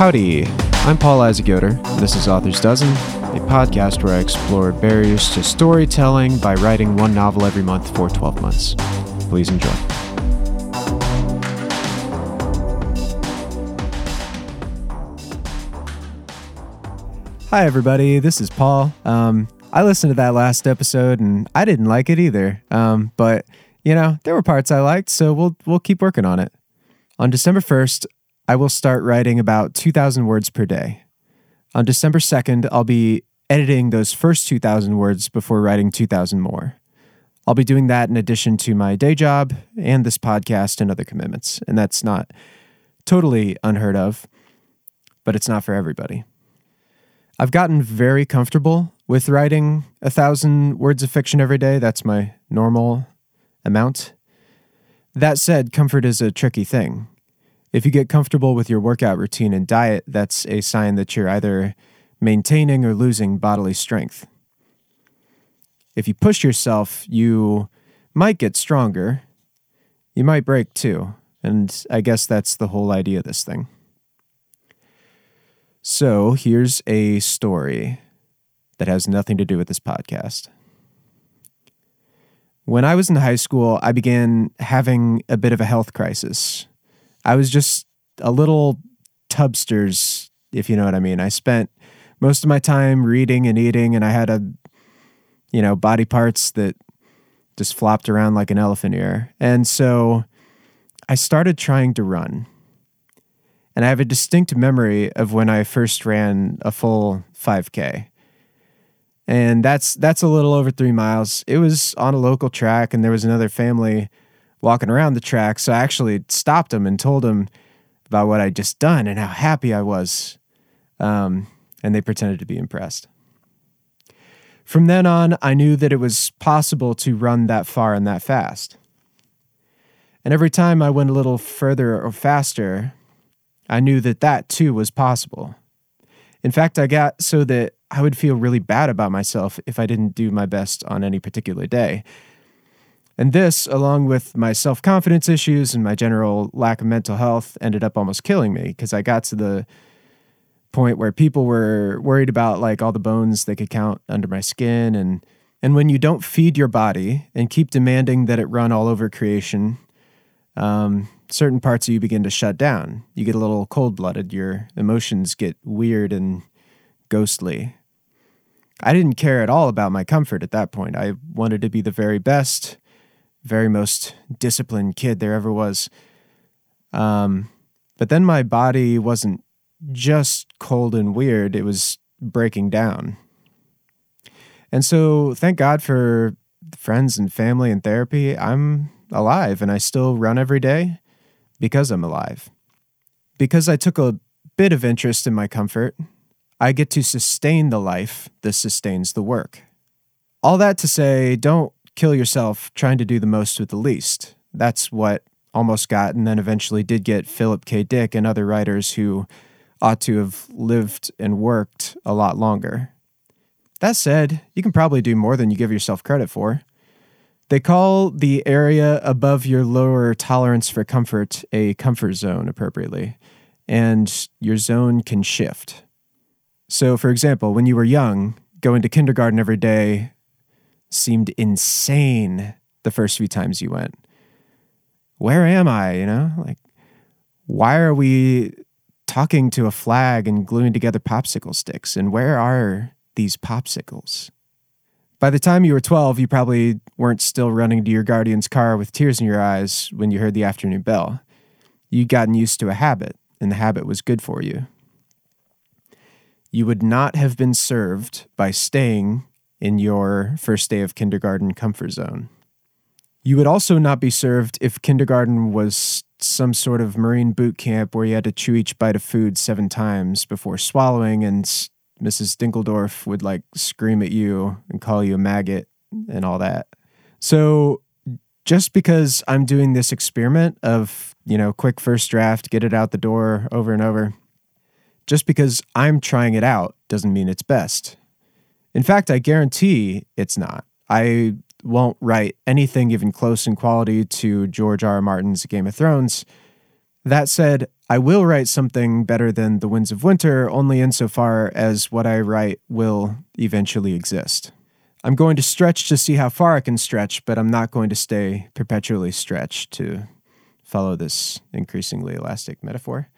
Howdy, I'm Paul Isaac Yoder. This is Author's Dozen, a podcast where I explore barriers to storytelling by writing one novel every month for 12 months. Please enjoy. Hi, everybody. This is Paul. Um, I listened to that last episode and I didn't like it either. Um, but you know, there were parts I liked, so we'll we'll keep working on it. On December 1st, I will start writing about 2,000 words per day. On December 2nd, I'll be editing those first 2,000 words before writing 2,000 more. I'll be doing that in addition to my day job and this podcast and other commitments. And that's not totally unheard of, but it's not for everybody. I've gotten very comfortable with writing a thousand words of fiction every day. That's my normal amount. That said, comfort is a tricky thing. If you get comfortable with your workout routine and diet, that's a sign that you're either maintaining or losing bodily strength. If you push yourself, you might get stronger. You might break too. And I guess that's the whole idea of this thing. So here's a story that has nothing to do with this podcast. When I was in high school, I began having a bit of a health crisis. I was just a little tubsters, if you know what I mean. I spent most of my time reading and eating, and I had a, you know, body parts that just flopped around like an elephant ear. And so I started trying to run. And I have a distinct memory of when I first ran a full 5K. And that's that's a little over 3 miles. It was on a local track and there was another family walking around the track. So I actually stopped him and told him about what I'd just done and how happy I was. Um, and they pretended to be impressed. From then on, I knew that it was possible to run that far and that fast. And every time I went a little further or faster, I knew that that too was possible. In fact, I got so that I would feel really bad about myself if I didn't do my best on any particular day. And this, along with my self confidence issues and my general lack of mental health, ended up almost killing me because I got to the point where people were worried about like all the bones they could count under my skin. And and when you don't feed your body and keep demanding that it run all over creation um, certain parts of you begin to shut down. You get a little cold-blooded. Your emotions get weird and ghostly. I didn't care at all about my comfort at that point. I wanted to be the very best very most disciplined kid there ever was. Um, but then my body wasn't just cold and weird, it was breaking down. And so, thank God for friends and family and therapy. I'm alive and I still run every day because I'm alive. Because I took a bit of interest in my comfort, I get to sustain the life that sustains the work. All that to say, don't kill yourself trying to do the most with the least. That's what almost got and then eventually did get Philip K. Dick and other writers who ought to have lived and worked a lot longer. That said, you can probably do more than you give yourself credit for. They call the area above your lower tolerance for comfort a comfort zone appropriately, and your zone can shift. So, for example, when you were young, going to kindergarten every day seemed insane the first few times you went. Where am I? You know, like, why are we talking to a flag and gluing together popsicle sticks? And where are these popsicles? By the time you were 12, you probably weren't still running to your guardian's car with tears in your eyes when you heard the afternoon bell. You'd gotten used to a habit, and the habit was good for you. You would not have been served by staying in your first day of kindergarten comfort zone. You would also not be served if kindergarten was some sort of marine boot camp where you had to chew each bite of food seven times before swallowing, and Mrs. Dinkeldorf would like scream at you and call you a maggot and all that. So, just because I'm doing this experiment of, you know, quick first draft, get it out the door over and over, just because I'm trying it out doesn't mean it's best. In fact, I guarantee it's not. I won't write anything even close in quality to George R. R. Martin's Game of Thrones. That said, I will write something better than The Winds of Winter only insofar as what I write will eventually exist. I'm going to stretch to see how far I can stretch, but I'm not going to stay perpetually stretched to follow this increasingly elastic metaphor.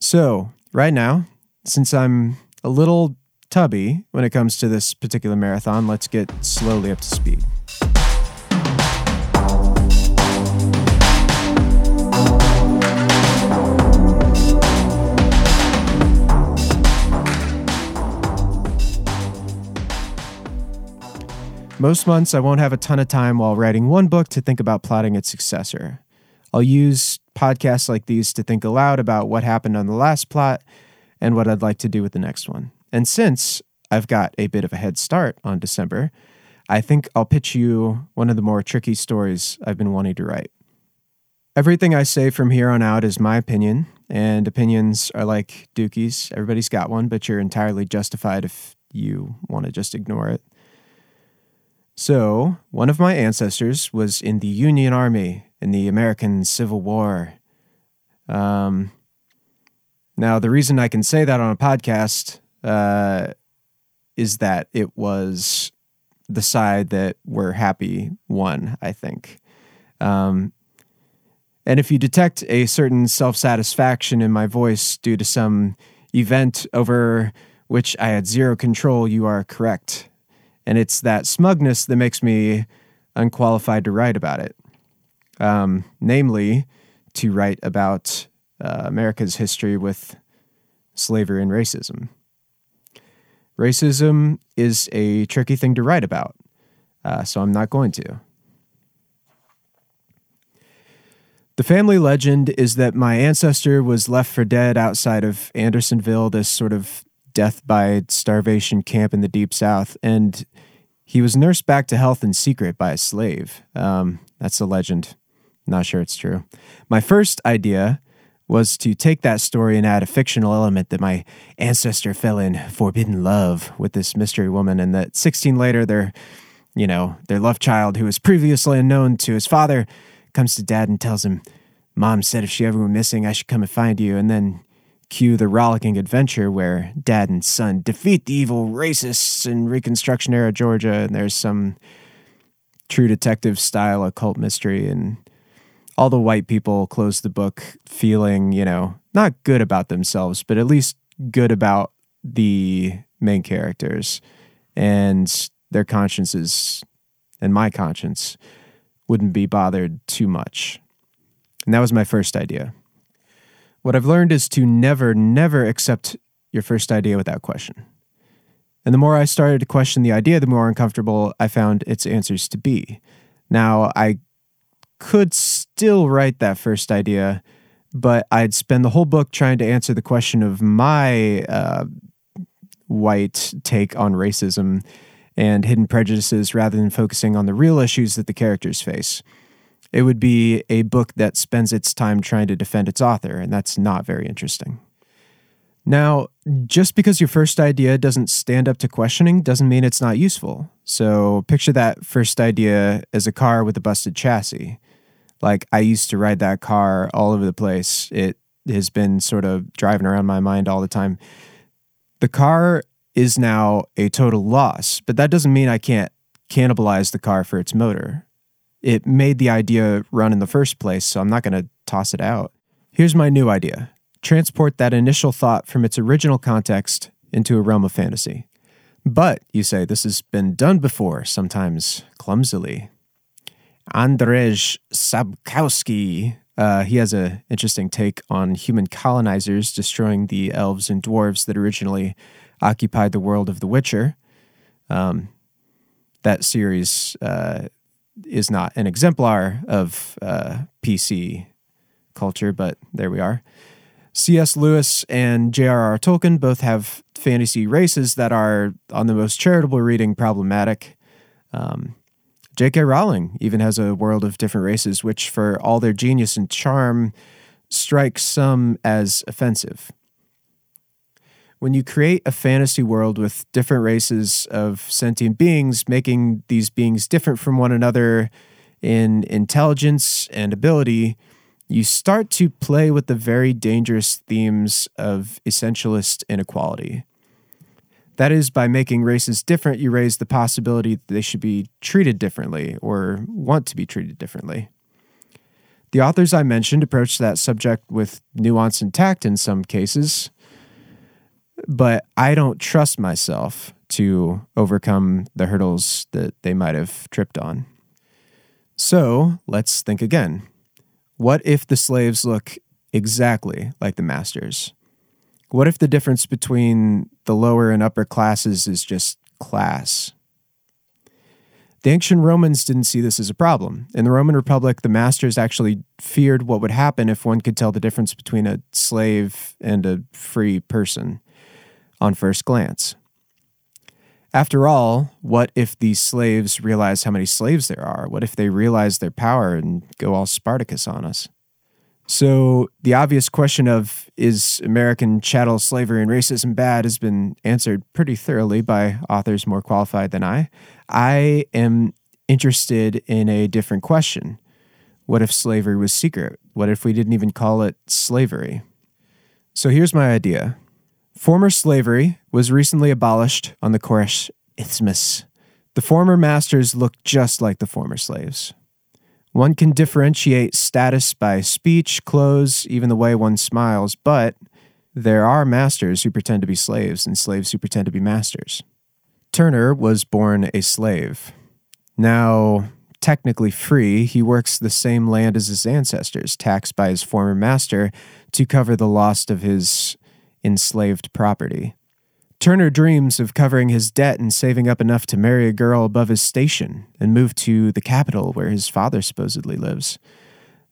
So, right now, since I'm a little tubby when it comes to this particular marathon, let's get slowly up to speed. Most months, I won't have a ton of time while writing one book to think about plotting its successor. I'll use podcasts like these to think aloud about what happened on the last plot and what I'd like to do with the next one. And since I've got a bit of a head start on December, I think I'll pitch you one of the more tricky stories I've been wanting to write. Everything I say from here on out is my opinion, and opinions are like dookies. Everybody's got one, but you're entirely justified if you want to just ignore it. So, one of my ancestors was in the Union Army in the American Civil War. Um, now, the reason I can say that on a podcast uh, is that it was the side that we're happy won, I think. Um, and if you detect a certain self satisfaction in my voice due to some event over which I had zero control, you are correct. And it's that smugness that makes me unqualified to write about it. Um, namely, to write about uh, America's history with slavery and racism. Racism is a tricky thing to write about, uh, so I'm not going to. The family legend is that my ancestor was left for dead outside of Andersonville, this sort of death by starvation camp in the deep south, and he was nursed back to health in secret by a slave. Um, that's a legend. Not sure it's true. My first idea was to take that story and add a fictional element that my ancestor fell in forbidden love with this mystery woman, and that 16 later, their, you know, their love child, who was previously unknown to his father, comes to dad and tells him, Mom said if she ever went missing, I should come and find you. And then cue the rollicking adventure where dad and son defeat the evil racists in Reconstruction era Georgia, and there's some true detective style occult mystery, and all the white people close the book feeling, you know, not good about themselves, but at least good about the main characters and their consciences and my conscience wouldn't be bothered too much. And that was my first idea. What I've learned is to never, never accept your first idea without question. And the more I started to question the idea, the more uncomfortable I found its answers to be. Now, I could still write that first idea, but I'd spend the whole book trying to answer the question of my uh, white take on racism and hidden prejudices rather than focusing on the real issues that the characters face it would be a book that spends its time trying to defend its author, and that's not very interesting. Now, just because your first idea doesn't stand up to questioning doesn't mean it's not useful. So, picture that first idea as a car with a busted chassis. Like, I used to ride that car all over the place. It has been sort of driving around my mind all the time. The car is now a total loss, but that doesn't mean I can't cannibalize the car for its motor it made the idea run in the first place, so I'm not going to toss it out. Here's my new idea transport that initial thought from its original context into a realm of fantasy. But, you say, this has been done before, sometimes clumsily. Andrzej Sapkowski, uh, he has an interesting take on human colonizers destroying the elves and dwarves that originally occupied the world of The Witcher. Um, that series uh, is not an exemplar of uh, PC culture, but there we are. C.S. Lewis and J.R.R. Tolkien both have fantasy races that are, on the most charitable reading, problematic. Um, J.K. Rowling even has a world of different races, which, for all their genius and charm, strikes some as offensive when you create a fantasy world with different races of sentient beings, making these beings different from one another in intelligence and ability, you start to play with the very dangerous themes of essentialist inequality. That is, by making races different, you raise the possibility that they should be treated differently or want to be treated differently. The authors I mentioned approach that subject with nuance and tact in some cases, but I don't trust myself to overcome the hurdles that they might have tripped on. So let's think again. What if the slaves look exactly like the masters? What if the difference between the lower and upper classes is just class? The ancient Romans didn't see this as a problem. In the Roman Republic, the masters actually feared what would happen if one could tell the difference between a slave and a free person on first glance. After all, what if these slaves realize how many slaves there are? What if they realize their power and go all Spartacus on us? So, the obvious question of is American chattel slavery and racism bad has been answered pretty thoroughly by authors more qualified than I. I am interested in a different question. What if slavery was secret? What if we didn't even call it slavery? So, here's my idea Former slavery was recently abolished on the Koresh Isthmus. The former masters looked just like the former slaves. One can differentiate status by speech, clothes, even the way one smiles, but there are masters who pretend to be slaves and slaves who pretend to be masters. Turner was born a slave. Now, technically free, he works the same land as his ancestors, taxed by his former master to cover the loss of his enslaved property. Turner dreams of covering his debt and saving up enough to marry a girl above his station and move to the capital where his father supposedly lives.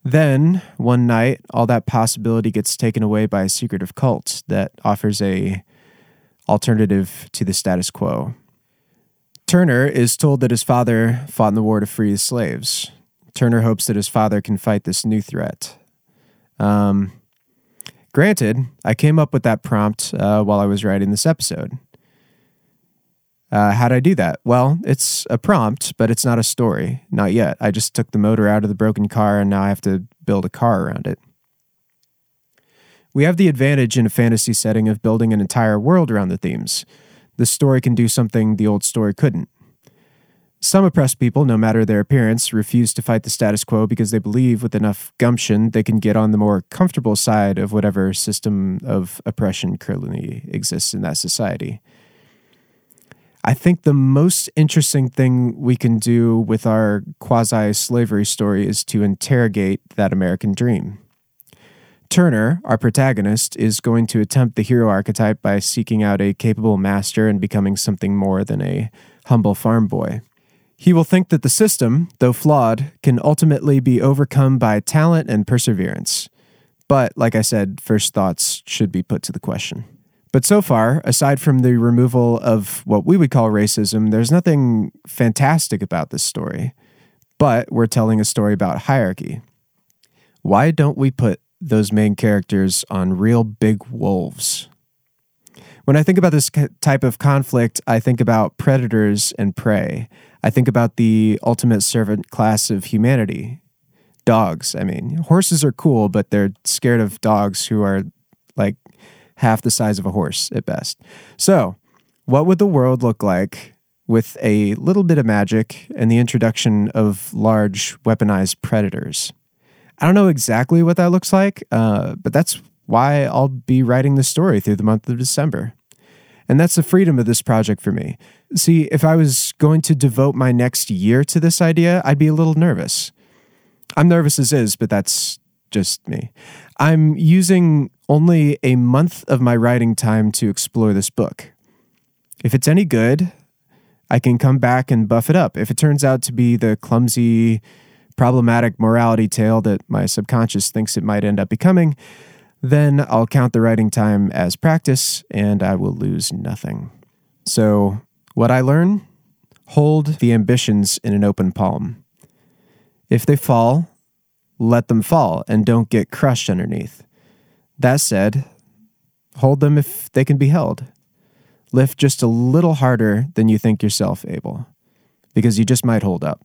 Then, one night, all that possibility gets taken away by a secretive cult that offers a alternative to the status quo. Turner is told that his father fought in the war to free his slaves. Turner hopes that his father can fight this new threat. Um, Granted, I came up with that prompt uh, while I was writing this episode. Uh, how'd I do that? Well, it's a prompt, but it's not a story. Not yet. I just took the motor out of the broken car and now I have to build a car around it. We have the advantage in a fantasy setting of building an entire world around the themes. The story can do something the old story couldn't. Some oppressed people, no matter their appearance, refuse to fight the status quo because they believe with enough gumption they can get on the more comfortable side of whatever system of oppression currently exists in that society. I think the most interesting thing we can do with our quasi slavery story is to interrogate that American dream. Turner, our protagonist, is going to attempt the hero archetype by seeking out a capable master and becoming something more than a humble farm boy. He will think that the system, though flawed, can ultimately be overcome by talent and perseverance. But, like I said, first thoughts should be put to the question. But so far, aside from the removal of what we would call racism, there's nothing fantastic about this story. But we're telling a story about hierarchy. Why don't we put those main characters on real big wolves? When I think about this type of conflict, I think about predators and prey. I think about the ultimate servant class of humanity dogs. I mean, horses are cool, but they're scared of dogs who are like half the size of a horse at best. So, what would the world look like with a little bit of magic and the introduction of large weaponized predators? I don't know exactly what that looks like, uh, but that's why I'll be writing the story through the month of December. And that's the freedom of this project for me. See, if I was going to devote my next year to this idea, I'd be a little nervous. I'm nervous as is, but that's just me. I'm using only a month of my writing time to explore this book. If it's any good, I can come back and buff it up. If it turns out to be the clumsy, problematic morality tale that my subconscious thinks it might end up becoming, then I'll count the writing time as practice and I will lose nothing. So, what I learn? Hold the ambitions in an open palm. If they fall, let them fall and don't get crushed underneath. That said, hold them if they can be held. Lift just a little harder than you think yourself able, because you just might hold up.